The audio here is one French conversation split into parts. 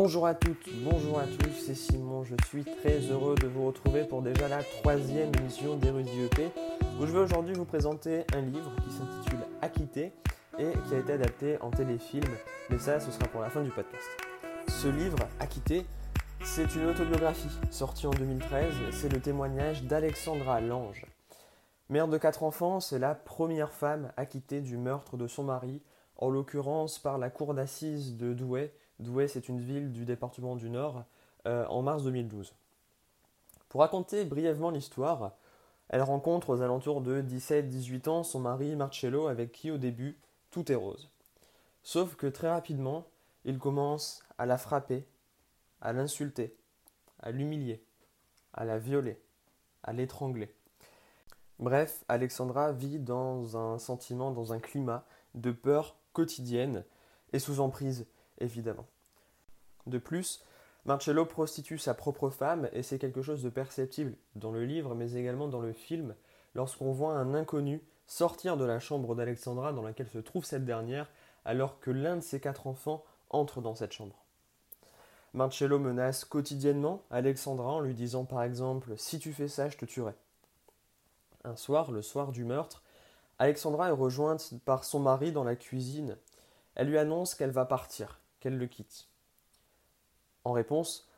Bonjour à toutes, bonjour à tous, c'est Simon, je suis très heureux de vous retrouver pour déjà la troisième émission d'Érudit EP, où je vais aujourd'hui vous présenter un livre qui s'intitule Acquitté et qui a été adapté en téléfilm, mais ça ce sera pour la fin du podcast. Ce livre, Acquitté, c'est une autobiographie sortie en 2013, c'est le témoignage d'Alexandra Lange. Mère de quatre enfants, c'est la première femme acquittée du meurtre de son mari, en l'occurrence par la cour d'assises de Douai Douai, c'est une ville du département du Nord, euh, en mars 2012. Pour raconter brièvement l'histoire, elle rencontre aux alentours de 17-18 ans son mari Marcello, avec qui au début tout est rose. Sauf que très rapidement, il commence à la frapper, à l'insulter, à l'humilier, à la violer, à l'étrangler. Bref, Alexandra vit dans un sentiment, dans un climat de peur quotidienne et sous emprise évidemment. De plus, Marcello prostitue sa propre femme et c'est quelque chose de perceptible dans le livre mais également dans le film lorsqu'on voit un inconnu sortir de la chambre d'Alexandra dans laquelle se trouve cette dernière alors que l'un de ses quatre enfants entre dans cette chambre. Marcello menace quotidiennement Alexandra en lui disant par exemple Si tu fais ça, je te tuerai. Un soir, le soir du meurtre, Alexandra est rejointe par son mari dans la cuisine. Elle lui annonce qu'elle va partir, qu'elle le quitte. En réponse,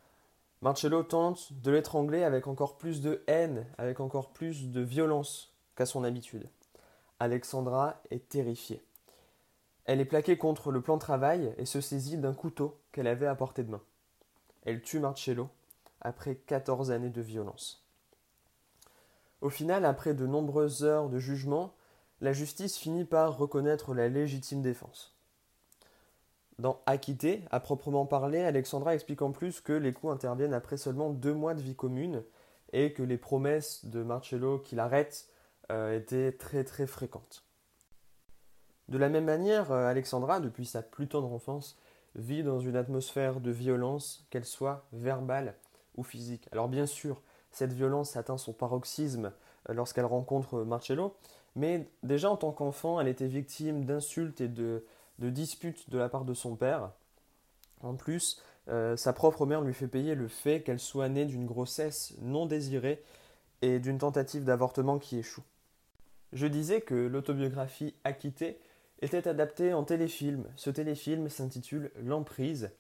Marcello tente de l'étrangler avec encore plus de haine, avec encore plus de violence qu'à son habitude. Alexandra est terrifiée. Elle est plaquée contre le plan de travail et se saisit d'un couteau qu'elle avait à portée de main. Elle tue Marcello après 14 années de violence. Au final, après de nombreuses heures de jugement, la justice finit par reconnaître la légitime défense. Dans Acquitté, à proprement parler, Alexandra explique en plus que les coups interviennent après seulement deux mois de vie commune et que les promesses de Marcello qu'il arrête euh, étaient très très fréquentes. De la même manière, euh, Alexandra, depuis sa plus tendre enfance, vit dans une atmosphère de violence, qu'elle soit verbale ou physique. Alors bien sûr, cette violence atteint son paroxysme euh, lorsqu'elle rencontre Marcello, mais déjà en tant qu'enfant, elle était victime d'insultes et de, de disputes de la part de son père. En plus, euh, sa propre mère lui fait payer le fait qu'elle soit née d'une grossesse non désirée et d'une tentative d'avortement qui échoue. Je disais que l'autobiographie Acquittée était adaptée en téléfilm. Ce téléfilm s'intitule L'Emprise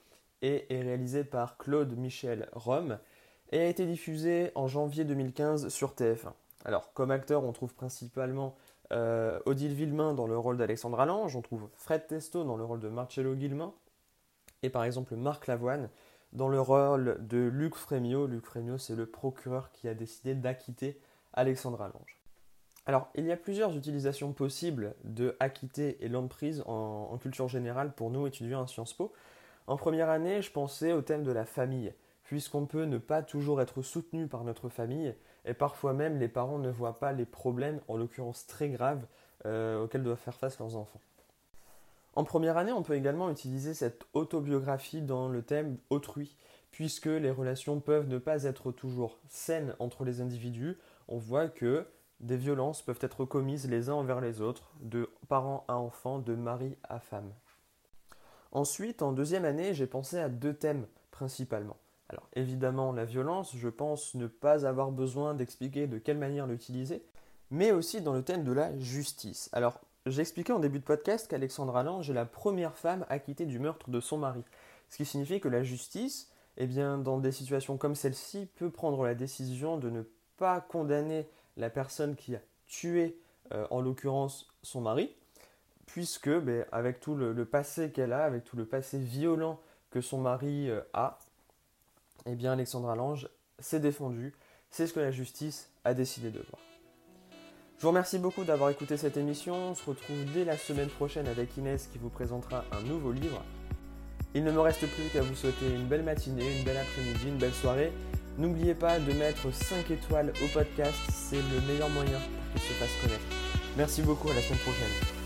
et est réalisé par Claude Michel Rome et a été diffusé en janvier 2015 sur TF1. Alors, comme acteur, on trouve principalement euh, Odile Villemain dans le rôle d'Alexandra Lange, on trouve Fred Testo dans le rôle de Marcello Guillemin, et par exemple Marc Lavoine dans le rôle de Luc Frémio. Luc Frémio, c'est le procureur qui a décidé d'acquitter Alexandra Lange. Alors, il y a plusieurs utilisations possibles de acquitter et l'emprise en, en culture générale pour nous étudiants à Sciences Po. En première année, je pensais au thème de la famille, puisqu'on peut ne pas toujours être soutenu par notre famille, et parfois même les parents ne voient pas les problèmes, en l'occurrence très graves, euh, auxquels doivent faire face leurs enfants. En première année, on peut également utiliser cette autobiographie dans le thème autrui, puisque les relations peuvent ne pas être toujours saines entre les individus. On voit que des violences peuvent être commises les uns envers les autres, de parents à enfants, de mari à femme. Ensuite, en deuxième année, j'ai pensé à deux thèmes principalement. Alors évidemment, la violence, je pense ne pas avoir besoin d'expliquer de quelle manière l'utiliser, mais aussi dans le thème de la justice. Alors, j'ai expliqué en début de podcast qu'Alexandra Lange est la première femme acquittée du meurtre de son mari. Ce qui signifie que la justice, eh bien, dans des situations comme celle-ci, peut prendre la décision de ne pas condamner la personne qui a tué, euh, en l'occurrence, son mari, puisque, ben, avec tout le, passé qu'elle a, avec tout le passé violent que son mari euh, a, eh bien Alexandra Lange s'est défendue. C'est ce que la justice a décidé de voir. Je vous remercie beaucoup d'avoir écouté cette émission. On se retrouve dès la semaine prochaine avec Inès qui vous présentera un nouveau livre. Il ne me reste plus qu'à vous souhaiter une belle matinée, une belle après-midi, une belle soirée. N'oubliez pas de mettre 5 étoiles au podcast, c'est le meilleur moyen pour qu'il se fasse connaître. Merci beaucoup, à la semaine prochaine.